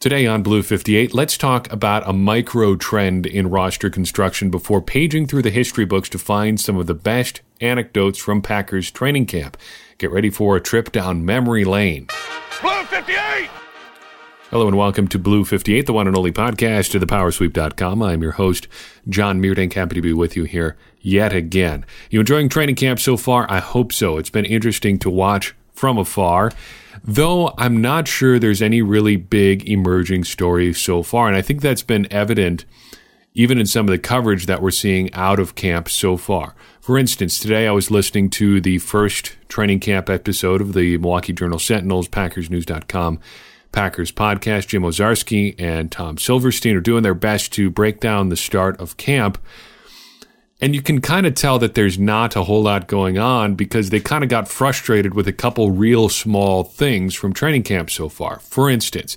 Today on Blue 58, let's talk about a micro trend in roster construction before paging through the history books to find some of the best anecdotes from Packers training camp. Get ready for a trip down memory lane. Blue 58! Hello and welcome to Blue 58, the one and only podcast of thepowersweep.com. I'm your host, John Meerdink. Happy to be with you here yet again. You enjoying training camp so far? I hope so. It's been interesting to watch from afar. Though I'm not sure there's any really big emerging story so far. And I think that's been evident even in some of the coverage that we're seeing out of camp so far. For instance, today I was listening to the first training camp episode of the Milwaukee Journal Sentinels, PackersNews.com, Packers podcast. Jim Owczarski and Tom Silverstein are doing their best to break down the start of camp. And you can kind of tell that there's not a whole lot going on because they kind of got frustrated with a couple real small things from training camp so far. For instance,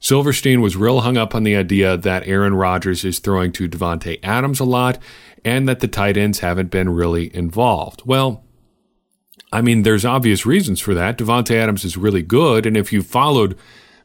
Silverstein was real hung up on the idea that Aaron Rodgers is throwing to Davante Adams a lot and that the tight ends haven't been really involved. Well, I mean, there's obvious reasons for that. Davante Adams is really good, and if you followed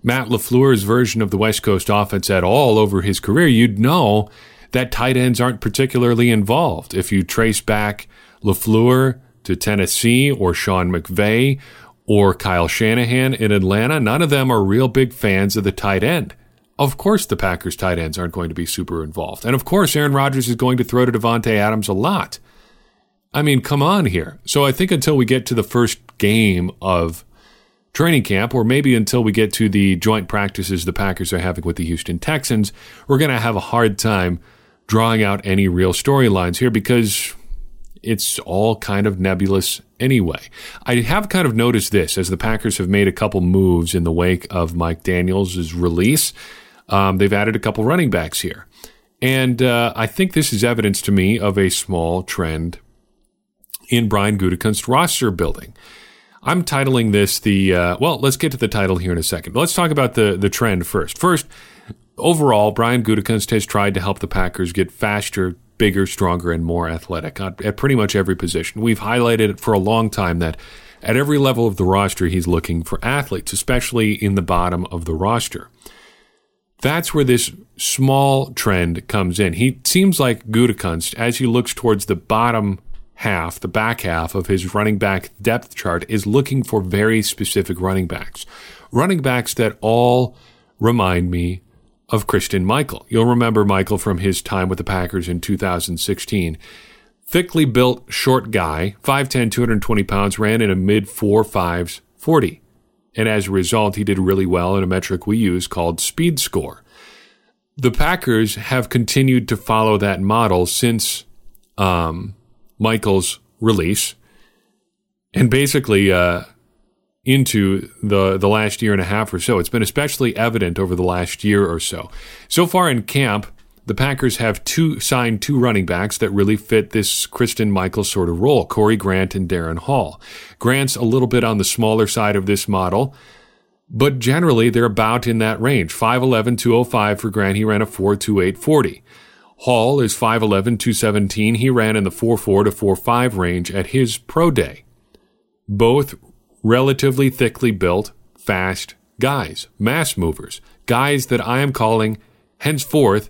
Matt LaFleur's version of the West Coast offense at all over his career, you'd know that tight ends aren't particularly involved. If you trace back LaFleur to Tennessee or Sean McVay or Kyle Shanahan in Atlanta, none of them are real big fans of the tight end. Of course, the Packers tight ends aren't going to be super involved. And of course, Aaron Rodgers is going to throw to Davante Adams a lot. I mean, come on here. So I think until we get to the first game of training camp, or maybe until we get to the joint practices the Packers are having with the Houston Texans, we're going to have a hard time drawing out any real storylines here because it's all kind of nebulous anyway. I have kind of noticed this as the Packers have made a couple moves in the wake of Mike Daniels' release. Um, they've added a couple running backs here. And uh, I think this is evidence to me of a small trend in Brian Gutekunst's roster building. I'm titling this the uh, well. Let's get to the title here in a second. But let's talk about the the trend first. First, overall, Brian Gutekunst has tried to help the Packers get faster, bigger, stronger, and more athletic at, pretty much every position. We've highlighted it for a long time that at every level of the roster, he's looking for athletes, especially in the bottom of the roster. That's where this small trend comes in. He seems like Gutekunst, as he looks towards the bottom half, the back half of his running back depth chart, is looking for very specific running backs. Running backs that all remind me of Christine Michael. You'll remember Michael from his time with the Packers in 2016. Thickly built, short guy, 5'10, 220 pounds, ran in a mid 4.5s 40. And as a result, he did really well in a metric we use called speed score. The Packers have continued to follow that model since um, Michael's release. And basically, uh, into the the last year and a half or so. It's been especially evident over the last year or so. So far in camp, the Packers have two signed two running backs that really fit this Christine Michaels sort of role, Corey Grant and Darrin Hall. Grant's a little bit on the smaller side of this model, but generally they're about in that range. 5'11, 205 for Grant. He ran a 4'28 40. Hall is 5'11, 217. He ran in the 4'4 to 4'5 range at his pro day. Both relatively thickly built, fast guys, mass movers, guys that I am calling henceforth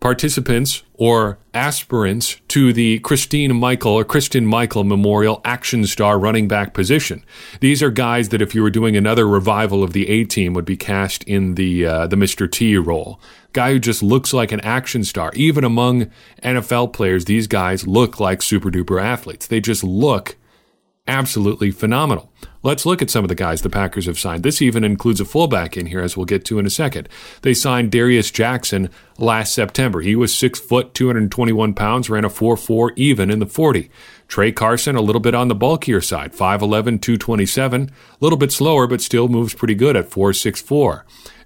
participants or aspirants to the Christine Michael or Kristen Michael Memorial Action Star running back position. These are guys that, if you were doing another revival of the A team, would be cast in the uh, the Mr. T role. Guy who just looks like an action star. Even among NFL players, these guys look like super duper athletes. They just look absolutely phenomenal. Let's look at some of the guys the Packers have signed. This even includes a fullback in here, as we'll get to in a second. They signed Darius Jackson last September. He was six foot, 221 pounds, ran a 4-4 even in the 40. Tra Carson, a little bit on the bulkier side, 5'11, 227, a little bit slower, but still moves pretty good at 4'6'4.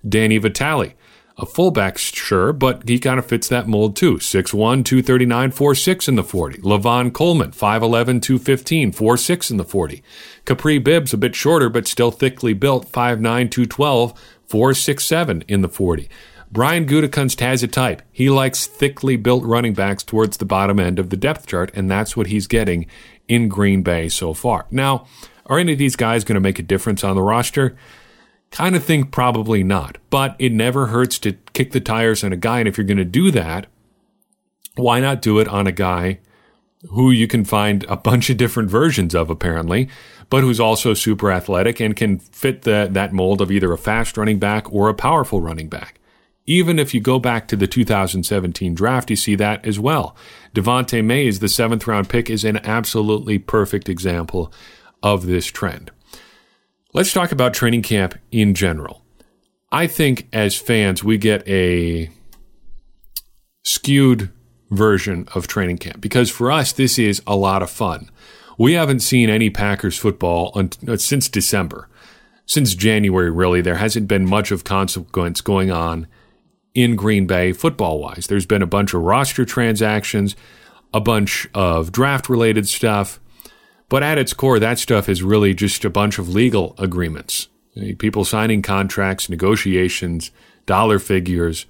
Danny Vitale, a fullback, sure, but he kind of fits that mold too. 6'1, 239, 4'6 in the 40. Lavon Coleman, 5'11, 215, 4'6 in the 40. Kapri Bibbs, a bit shorter, but still thickly built, 5'9, 212, 4'6'7 in the 40. Brian Gutekunst has a type. He likes thickly built running backs towards the bottom end of the depth chart, and that's what he's getting in Green Bay so far. Now, are any of these guys going to make a difference on the roster? Kind of think probably not, but it never hurts to kick the tires on a guy. And if you're going to do that, why not do it on a guy who you can find a bunch of different versions of, apparently, but who's also super athletic and can fit the, that mold of either a fast running back or a powerful running back. Even if you go back to the 2017 draft, you see that as well. Devante Mays, the seventh round pick, is an absolutely perfect example of this trend. Let's talk about training camp in general. I think as fans, we get a skewed version of training camp because for us, this is a lot of fun. We haven't seen any Packers football un- uh, since December. Since January, really, there hasn't been much of consequence going on in Green Bay football wise. There's been a bunch of roster transactions, a bunch of draft related stuff, but at its core, that stuff is really just a bunch of legal agreements. Eh, people signing contracts, negotiations, dollar figures,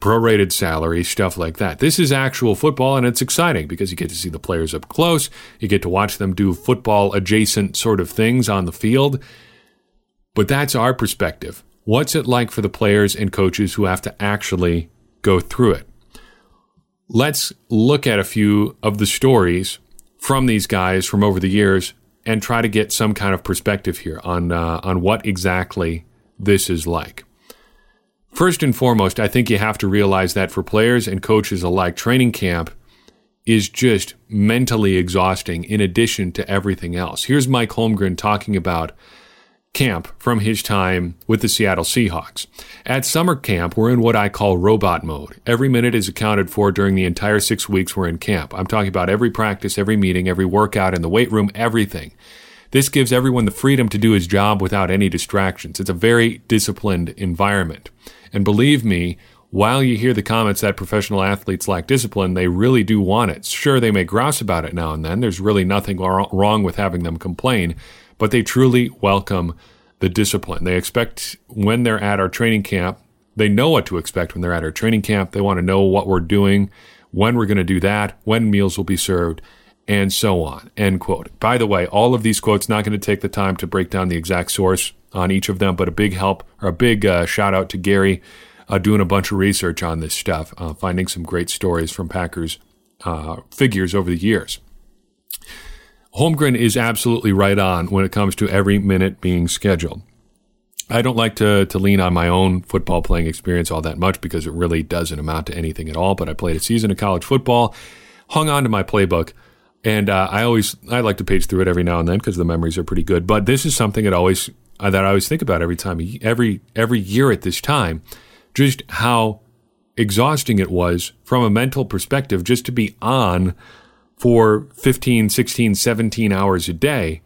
prorated salary, stuff like that. This is actual football, and it's exciting because you get to see the players up close. You get to watch them do football adjacent sort of things on the field. But that's our perspective. What's it like for the players and coaches who have to actually go through it? Let's look at a few of the stories from these guys from over the years and try to get some kind of perspective here on uh, on what exactly this is like. First and foremost, I think you have to realize that for players and coaches alike, training camp is just mentally exhausting in addition to everything else. Here's Mike Holmgren talking about camp from his time with the Seattle Seahawks. At summer camp, we're in what I call robot mode. Every minute is accounted for during the entire six weeks we're in camp. I'm talking about every practice, every meeting, every workout in the weight room, everything. This gives everyone the freedom to do his job without any distractions. It's a very disciplined environment. And believe me, while you hear the comments that professional athletes lack discipline, they really do want it. Sure, they may grouse about it now and then. There's really nothing wrong with having them complain but they truly welcome the discipline. They expect when they're at our training camp, they know what to expect when they're at our training camp. They want to know what we're doing, when we're going to do that, when meals will be served, and so on. End quote. By the way, all of these quotes, not going to take the time to break down the exact source on each of them, but a big help or a big uh, shout out to Gary uh, doing a bunch of research on this stuff, uh, finding some great stories from Packers uh, figures over the years. Holmgren is absolutely right on when it comes to every minute being scheduled. I don't like to, to lean on my own football playing experience all that much because it really doesn't amount to anything at all. But I played a season of college football, hung on to my playbook, and uh, I always I like to page through it every now and then because the memories are pretty good. But this is something that always uh, that I always think about every time every every year at this time, just how exhausting it was from a mental perspective just to be on for 15, 16, 17 hours a day,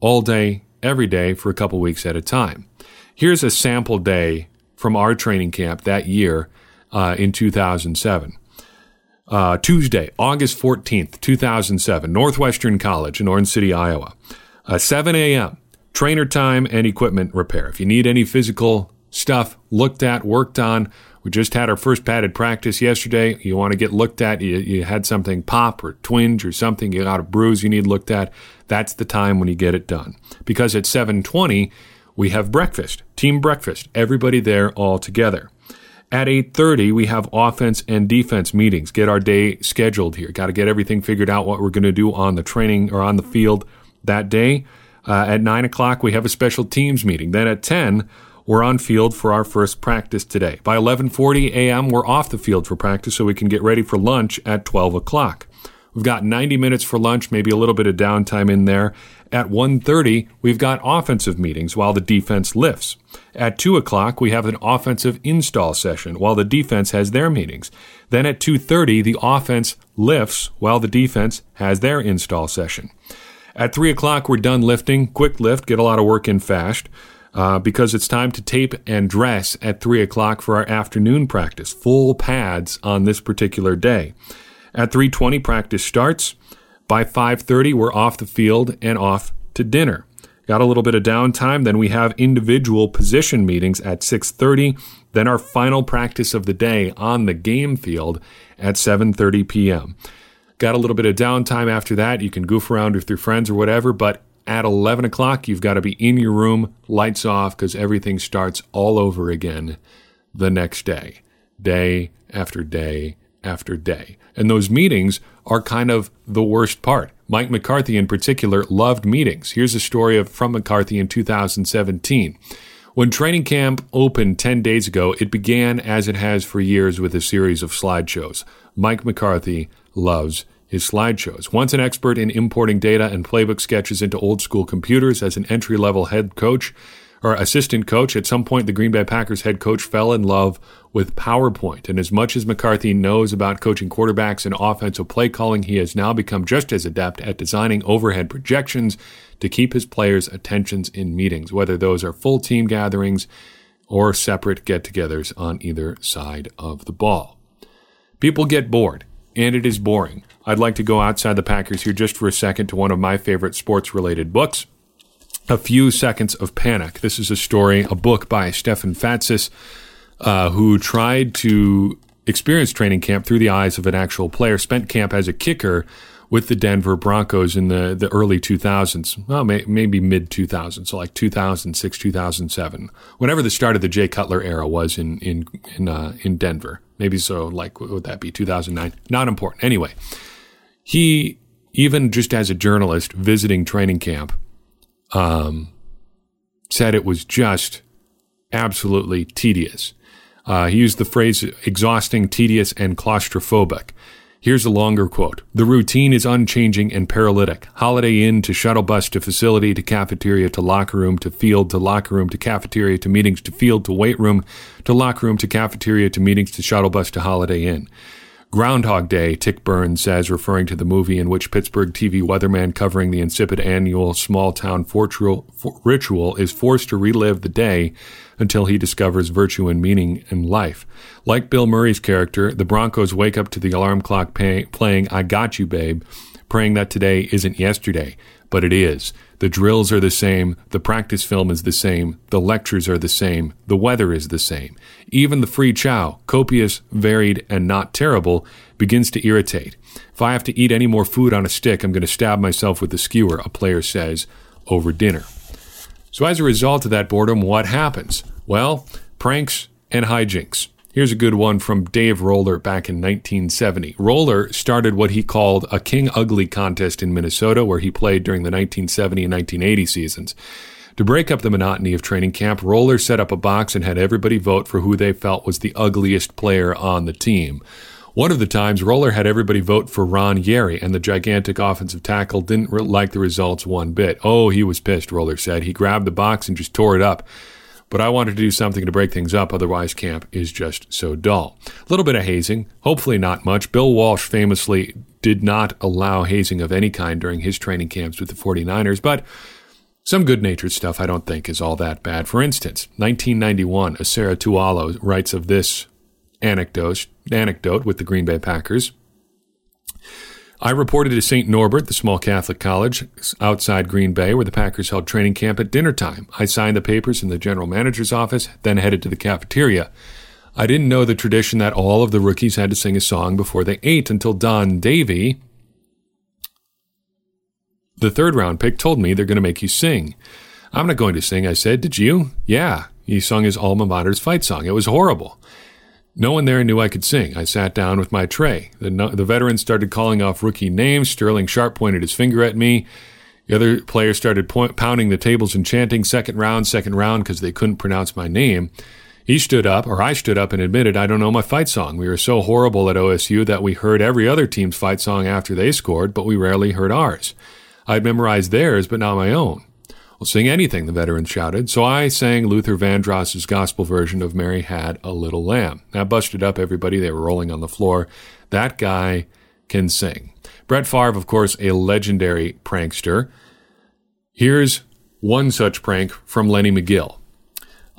all day, every day for a couple weeks at a time. Here's a sample day from our training camp that year uh, in 2007. Uh, Tuesday, August 14th, 2007, Northwestern College in Orange City, Iowa. Uh, 7 a.m., trainer time and equipment repair. If you need any physical stuff looked at, worked on, we just had our first padded practice yesterday. You want to get looked at, you, you had something pop or twinge or something, you got a bruise you need looked at. That's the time when you get it done. Because at 720, we have breakfast, team breakfast, everybody there all together. At 8:30 we have offense and defense meetings. Get our day scheduled here. Got to get everything figured out what we're going to do on the training or on the field that day. Uh, at 9 o'clock we have a special teams meeting. Then at 10 we're on field for our first practice today. By 11:40 a.m., we're off the field for practice so we can get ready for lunch at 12 o'clock. We've got 90 minutes for lunch, maybe a little bit of downtime in there. At 1.30, we've got offensive meetings while the defense lifts. At 2 o'clock, we have an offensive install session while the defense has their meetings. Then at 2.30, the offense lifts while the defense has their install session. At 3 o'clock, we're done lifting, quick lift, get a lot of work in fast uh, because it's time to tape and dress at 3 o'clock for our afternoon practice. Full pads on this particular day. At 3.20, practice starts. By 5.30, we're off the field and off to dinner. Got a little bit of downtime. Then we have individual position meetings at 6.30. Then our final practice of the day on the game field at 7.30 p.m. Got a little bit of downtime after that. You can goof around with your friends or whatever, but at 11 o'clock, you've got to be in your room, lights off, because everything starts all over again the next day, day after day after day. And those meetings are kind of the worst part. Mike McCarthy, in particular, loved meetings. Here's a story of, from McCarthy in 2017. When training camp opened 10 days ago, it began as it has for years with a series of slideshows. Mike McCarthy loves his slideshows. Once an expert in importing data and playbook sketches into old school computers as an entry level head coach, or assistant coach. At some point, the Green Bay Packers head coach fell in love with PowerPoint. And as much as McCarthy knows about coaching quarterbacks and offensive play calling, he has now become just as adept at designing overhead projections to keep his players' attentions in meetings, whether those are full team gatherings or separate get togethers on either side of the ball. People get bored, and it is boring. I'd like to go outside the Packers here just for a second to one of my favorite sports related books. A Few Seconds of Panic. This is a story, a book by Stefan Fatsis, uh, who tried to experience training camp through the eyes of an actual player, spent camp as a kicker with the Denver Broncos in the, the early 2000s, well, may, maybe mid 2000s, so like 2006, 2007, whenever the start of the Jay Cutler era was in in in, uh, in Denver. Maybe so, like what would that be 2009? Not important. Anyway, he even just as a journalist visiting training camp um, said it was just absolutely tedious. Uh, he used the phrase exhausting, tedious, and claustrophobic. Here's a longer quote. The routine is unchanging and paralytic. Holiday Inn to shuttle bus to facility to cafeteria to locker room to field to locker room to cafeteria to meetings to field to weight room to locker room to cafeteria to meetings to shuttle bus to Holiday Inn. Groundhog Day, Tick Burns says, referring to the movie in which Pittsburgh TV weatherman covering the insipid annual small town ritual is forced to relive the day until he discovers virtue and meaning in life. Like Bill Murray's character, the Broncos wake up to the alarm clock pay- playing I Got You Babe, praying that today isn't yesterday, but it is. The drills are the same, the practice film is the same, the lectures are the same, the weather is the same. Even the free chow, copious, varied, and not terrible, begins to irritate. If I have to eat any more food on a stick, I'm going to stab myself with the skewer, a player says, over dinner. So, as a result of that boredom, what happens? Well, pranks and hijinks. Here's a good one from Dave Roller back in 1970. Roller started what he called a King Ugly contest in Minnesota, where he played during the 1970 and 1980 seasons. To break up the monotony of training camp, Roller set up a box and had everybody vote for who they felt was the ugliest player on the team. One of the times, Roller had everybody vote for Ron Yary, and the gigantic offensive tackle didn't like the results one bit. Oh, he was pissed, Roller said. He grabbed the box and just tore it up but I wanted to do something to break things up, otherwise, camp is just so dull. A little bit of hazing, hopefully not much. Bill Walsh famously did not allow hazing of any kind during his training camps with the 49ers, but some good natured stuff I don't think is all that bad. For instance, 1991, Esera Tuaolo writes of this anecdote, anecdote with the Green Bay Packers. I reported to St. Norbert, the small Catholic college outside Green Bay, where the Packers held training camp at dinner time. I signed the papers in the general manager's office, then headed to the cafeteria. I didn't know the tradition that all of the rookies had to sing a song before they ate until Don Davey, the third round pick, told me they're going to make you sing. I'm not going to sing, I said. Did you? Yeah. He sung his alma mater's fight song. It was horrible. No one there knew I could sing. I sat down with my tray. The, the veterans started calling off rookie names. Sterling Sharpe pointed his finger at me. The other players started point, pounding the tables and chanting second round, second round because they couldn't pronounce my name. He stood up, or I stood up and admitted, I don't know my fight song. We were so horrible at OSU that we heard every other team's fight song after they scored, but we rarely heard ours. I'd memorized theirs, but not my own. Well, sing anything, the veteran shouted. So I sang Luther Vandross's gospel version of Mary Had a Little Lamb. That busted up everybody. They were rolling on the floor. That guy can sing. Brett Favre, of course, a legendary prankster. Here's one such prank from Lenny McGill.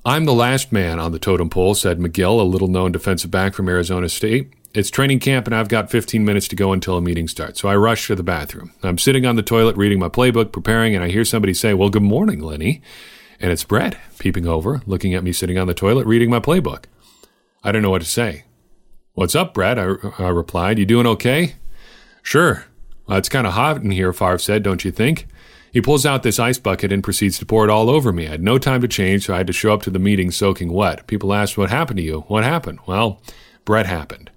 I'm the last man on the totem pole, said McGill, a little known defensive back from Arizona State. It's training camp and I've got 15 minutes to go until a meeting starts. So I rush to the bathroom. I'm sitting on the toilet reading my playbook, preparing, and I hear somebody say, Well, good morning, Lenny. And it's Brett peeping over, looking at me sitting on the toilet reading my playbook. I don't know what to say. What's up, Brett? I, I replied. You doing okay? Sure. Well, it's kind of hot in here, Favre said, don't you think? He pulls out this ice bucket and proceeds to pour it all over me. I had no time to change, so I had to show up to the meeting soaking wet. People asked, What happened to you? What happened? Well, Brett happened.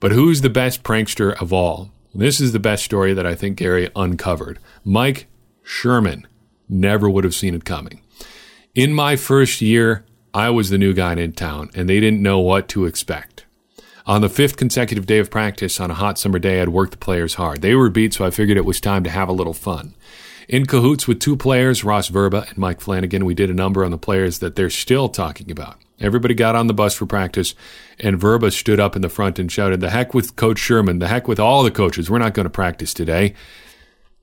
But who's the best prankster of all? This is the best story that I think Gary uncovered. Mike Sherman never would have seen it coming. In my first year, I was the new guy in town, and they didn't know what to expect. On the fifth consecutive day of practice on a hot summer day, I'd worked the players hard. They were beat, so I figured it was time to have a little fun. In cahoots with two players, Ross Verba and Mike Flanagan, we did a number on the players that they're still talking about. Everybody got on the bus for practice, and Verba stood up in the front and shouted, The heck with Coach Sherman, the heck with all the coaches. We're not going to practice today.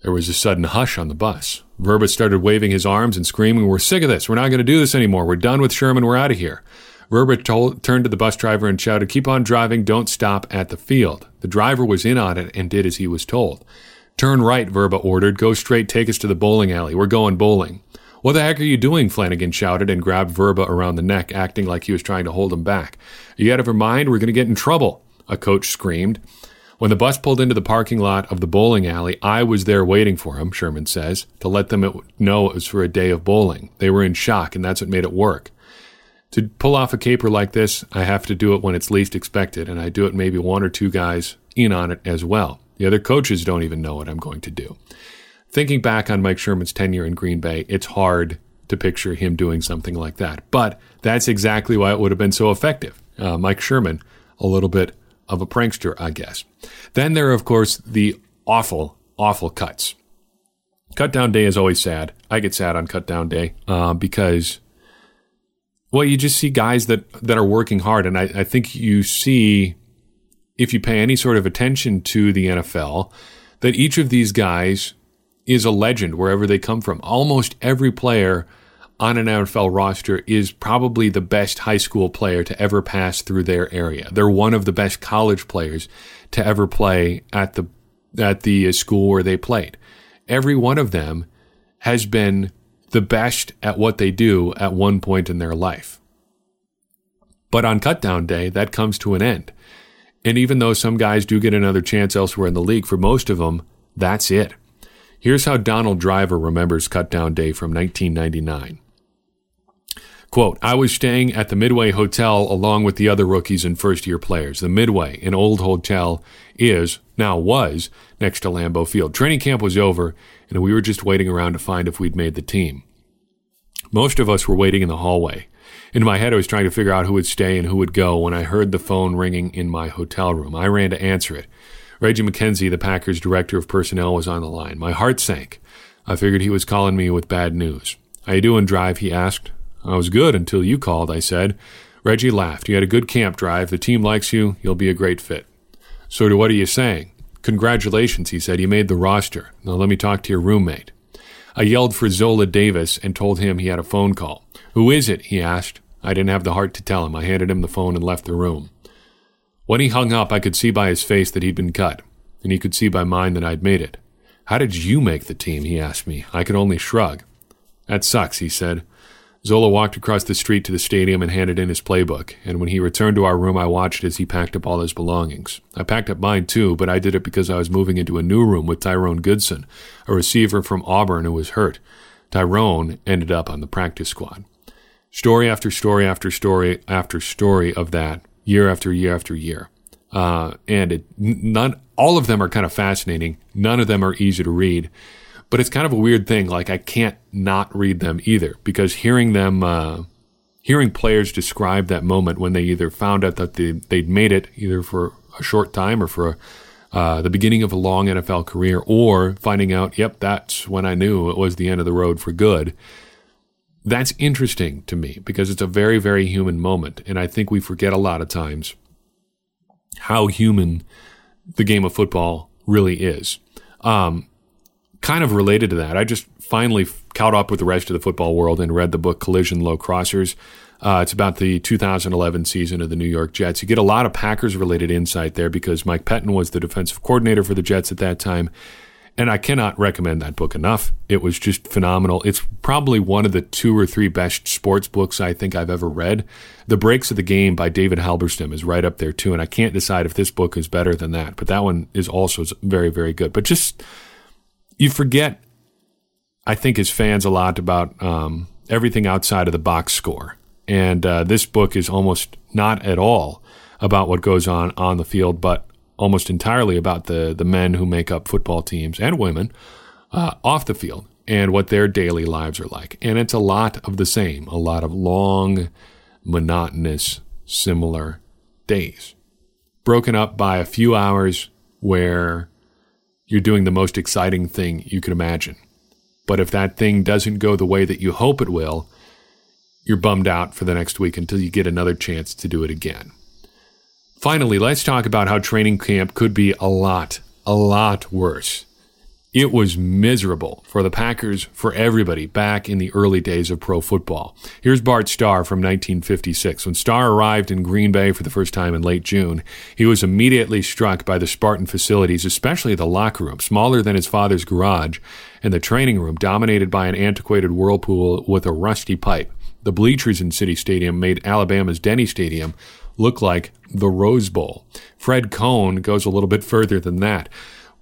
There was a sudden hush on the bus. Verba started waving his arms and screaming, We're sick of this. We're not going to do this anymore. We're done with Sherman. We're out of here. Verba told, turned to the bus driver and shouted, Keep on driving. Don't stop at the field. The driver was in on it and did as he was told. Turn right, Verba ordered. Go straight, take us to the bowling alley. We're going bowling. What the heck are you doing? Flanagan shouted and grabbed Verba around the neck, acting like he was trying to hold him back. Are you out of your mind? We're going to get in trouble, a coach screamed. When the bus pulled into the parking lot of the bowling alley, I was there waiting for him, Sherman says, to let them know it was for a day of bowling. They were in shock, and that's what made it work. To pull off a caper like this, I have to do it when it's least expected, and I do it maybe one or two guys in on it as well. The other coaches don't even know what I'm going to do. Thinking back on Mike Sherman's tenure in Green Bay, it's hard to picture him doing something like that. But that's exactly why it would have been so effective. Uh, Mike Sherman, a little bit of a prankster, I guess. Then there are, of course, the awful, awful cuts. Cut down day is always sad. I get sad on cut down day uh, because, well, you just see guys that, that are working hard. And I, I think you see if you pay any sort of attention to the NFL, that each of these guys is a legend wherever they come from. Almost every player on an NFL roster is probably the best high school player to ever pass through their area. They're one of the best college players to ever play at the at the school where they played. Every one of them has been the best at what they do at one point in their life. But on cutdown day, that comes to an end. And even though some guys do get another chance elsewhere in the league, for most of them, that's it. Here's how Donald Driver remembers Cutdown Day from 1999. Quote, I was staying at the Midway Hotel along with the other rookies and first year players. The Midway, an old hotel, is, now was, next to Lambeau Field. Training camp was over, and we were just waiting around to find if we'd made the team. Most of us were waiting in the hallway. In my head, I was trying to figure out who would stay and who would go when I heard the phone ringing in my hotel room. I ran to answer it. Reggie McKenzie, the Packers director of personnel, was on the line. My heart sank. I figured he was calling me with bad news. How you doing, Drive? he asked. I was good until you called, I said. Reggie laughed. You had a good camp, Drive. The team likes you. You'll be a great fit. So, to what are you saying? Congratulations, he said. You made the roster. Now let me talk to your roommate. I yelled for Zola Davis and told him he had a phone call. Who is it? he asked. I didn't have the heart to tell him. I handed him the phone and left the room. When he hung up, I could see by his face that he'd been cut, and he could see by mine that I'd made it. How did you make the team? he asked me. I could only shrug. That sucks, he said. Zola walked across the street to the stadium and handed in his playbook, and when he returned to our room, I watched as he packed up all his belongings. I packed up mine too, but I did it because I was moving into a new room with Tyrone Goodson, a receiver from Auburn who was hurt. Tyrone ended up on the practice squad story after story after story after story of that year after year after year. Uh, and it, all of them are kind of fascinating. None of them are easy to read, but it's kind of a weird thing. Like I can't not read them either because hearing them, uh, hearing players describe that moment when they either found out that they, they'd made it either for a short time or for a, uh, the beginning of a long NFL career, or finding out, yep, that's when I knew it was the end of the road for good that's interesting to me because it's a very, very human moment. And I think we forget a lot of times how human the game of football really is. Um, kind of related to that, I just finally caught up with the rest of the football world and read the book Collision Low Crossers. Uh, it's about the 2011 season of the New York Jets. You get a lot of Packers related insight there because Mike Pettine was the defensive coordinator for the Jets at that time. And I cannot recommend that book enough. It was just phenomenal. It's probably one of the two or three best sports books I think I've ever read. The Breaks of the Game by David Halberstam is right up there too. And I can't decide if this book is better than that, but that one is also very, very good. But just, you forget I think, as fans a lot about um, everything outside of the box score. And uh, this book is almost not at all about what goes on on the field, but almost entirely about the the men who make up football teams and women uh, off the field and what their daily lives are like. And it's a lot of the same, a lot of long, monotonous, similar days, broken up by a few hours where you're doing the most exciting thing you could imagine. But if that thing doesn't go the way that you hope it will, you're bummed out for the next week until you get another chance to do it again. Finally, let's talk about how training camp could be a lot, a lot worse. It was miserable for the Packers, for everybody back in the early days of pro football. Here's Bart Starr from 1956. When Starr arrived in Green Bay for the first time in late June, he was immediately struck by the Spartan facilities, especially the locker room, smaller than his father's garage, and the training room, dominated by an antiquated whirlpool with a rusty pipe. The bleachers in City Stadium made Alabama's Denny Stadium look like the Rose Bowl. Fred Cone goes a little bit further than that.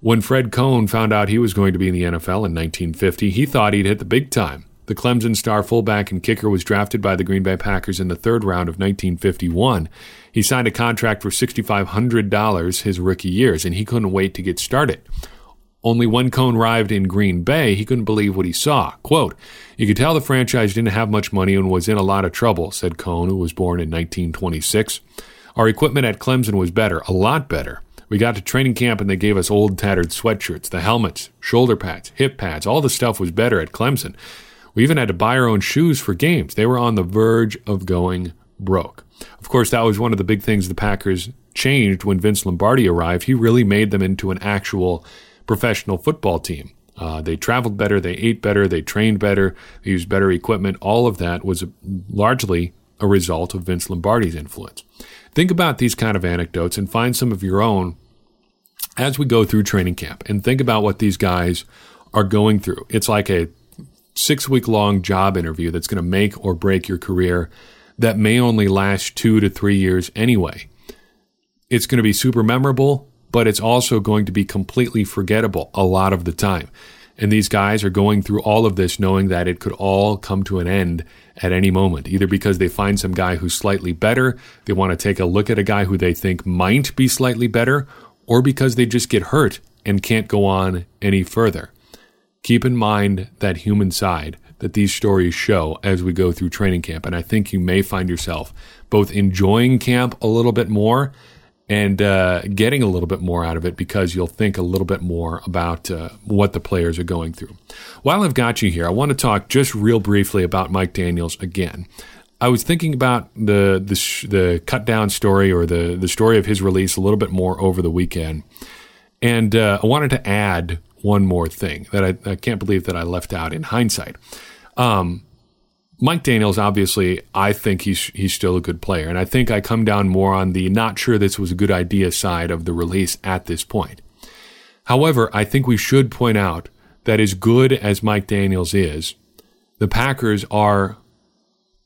When Fred Cone found out he was going to be in the NFL in 1950, he thought he'd hit the big time. The Clemson star fullback and kicker was drafted by the Green Bay Packers in the third round of 1951. He signed a contract for $6,500 his rookie years, and he couldn't wait to get started. Only when Cone arrived in Green Bay, he couldn't believe what he saw. Quote, You could tell the franchise didn't have much money and was in a lot of trouble, said Cone, who was born in 1926. Our equipment at Clemson was better, a lot better. We got to training camp and they gave us old tattered sweatshirts, the helmets, shoulder pads, hip pads. All the stuff was better at Clemson. We even had to buy our own shoes for games. They were on the verge of going broke. Of course, that was one of the big things the Packers changed when Vince Lombardi arrived. He really made them into an actual professional football team. Uh, they traveled better, they ate better, they trained better, they used better equipment. All of that was largely a result of Vince Lombardi's influence. Think about these kind of anecdotes and find some of your own as we go through training camp and think about what these guys are going through. It's like a six week long job interview that's going to make or break your career that may only last two to three years anyway. It's going to be super memorable, but it's also going to be completely forgettable a lot of the time. And these guys are going through all of this knowing that it could all come to an end at any moment, either because they find some guy who's slightly better, they want to take a look at a guy who they think might be slightly better, or because they just get hurt and can't go on any further. Keep in mind that human side that these stories show as we go through training camp. And I think you may find yourself both enjoying camp a little bit more and uh, getting a little bit more out of it because you'll think a little bit more about uh, what the players are going through. While I've got you here, I want to talk just real briefly about Mike Daniels again. I was thinking about the the, sh- the cut down story or the the story of his release a little bit more over the weekend, and uh, I wanted to add one more thing that I, I, can't believe that I left out in hindsight. Um, Mike Daniels, obviously, I think he's he's still a good player, and I think I come down more on the not sure this was a good idea side of the release at this point. However, I think we should point out that as good as Mike Daniels is, the Packers are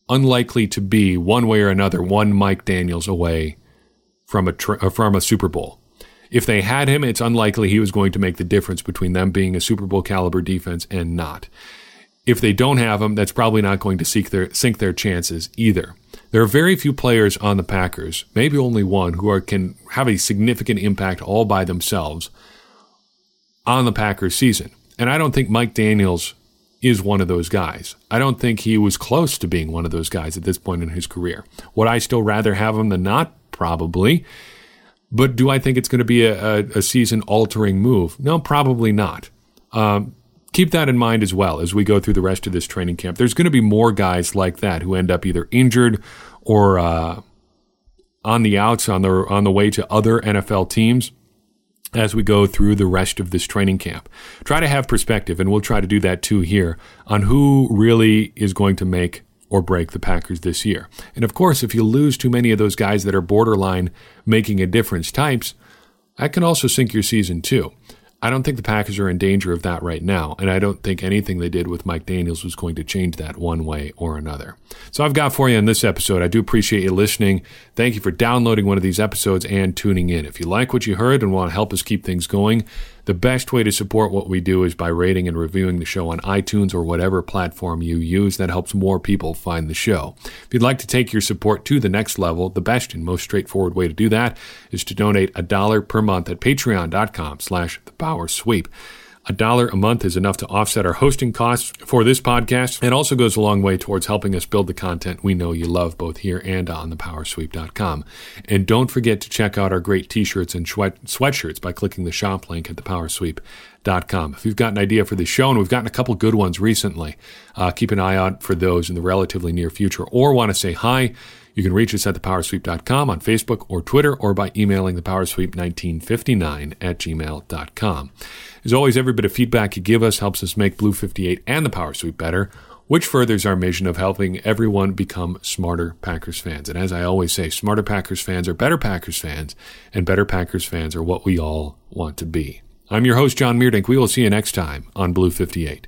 unlikely to be one way or another one Mike Daniels away from a uh, from a Super Bowl. If they had him, it's unlikely he was going to make the difference between them being a Super Bowl caliber defense and not. If they don't have him, that's probably not going to seek their, sink their chances either. There are very few players on the Packers, maybe only one, who are, can have a significant impact all by themselves on the Packers season. And I don't think Mike Daniels is one of those guys. I don't think he was close to being one of those guys at this point in his career. Would I still rather have him than not? Probably. But do I think it's going to be a, a, a season altering move? No, probably not. Um, keep that in mind as well as we go through the rest of this training camp. There's going to be more guys like that who end up either injured or uh, on the outs on the on the way to other NFL teams as we go through the rest of this training camp. Try to have perspective, and we'll try to do that too here on who really is going to make or break the Packers this year. And of course, if you lose too many of those guys that are borderline making a difference types, that can also sink your season too. I don't think the Packers are in danger of that right now, and I don't think anything they did with Mike Daniels was going to change that one way or another. So I've got for you in this episode. I do appreciate you listening. Thank you for downloading one of these episodes and tuning in. If you like what you heard and want to help us keep things going, The best way to support what we do is by rating and reviewing the show on iTunes or whatever platform you use. That helps more people find the show. If you'd like to take your support to the next level, the best and most straightforward way to do that is to donate a dollar per month at patreon.com slash the. A dollar a month is enough to offset our hosting costs for this podcast and also goes a long way towards helping us build the content we know you love both here and on thepowersweep.com. And don't forget to check out our great t-shirts and sweatshirts by clicking the shop link at thepowersweep.com. If you've got an idea for the show, and we've gotten a couple good ones recently, uh, keep an eye out for those in the relatively near future or want to say hi, you can reach us at thepowersweep.com on Facebook or Twitter or by emailing thepowersweep1959 at gmail.com. As always, every bit of feedback you give us helps us make Blue 58 and the Power Sweep better, which furthers our mission of helping everyone become smarter Packers fans. And as I always say, smarter Packers fans are better Packers fans, and better Packers fans are what we all want to be. I'm your host, John Meerdink. We will see you next time on Blue 58.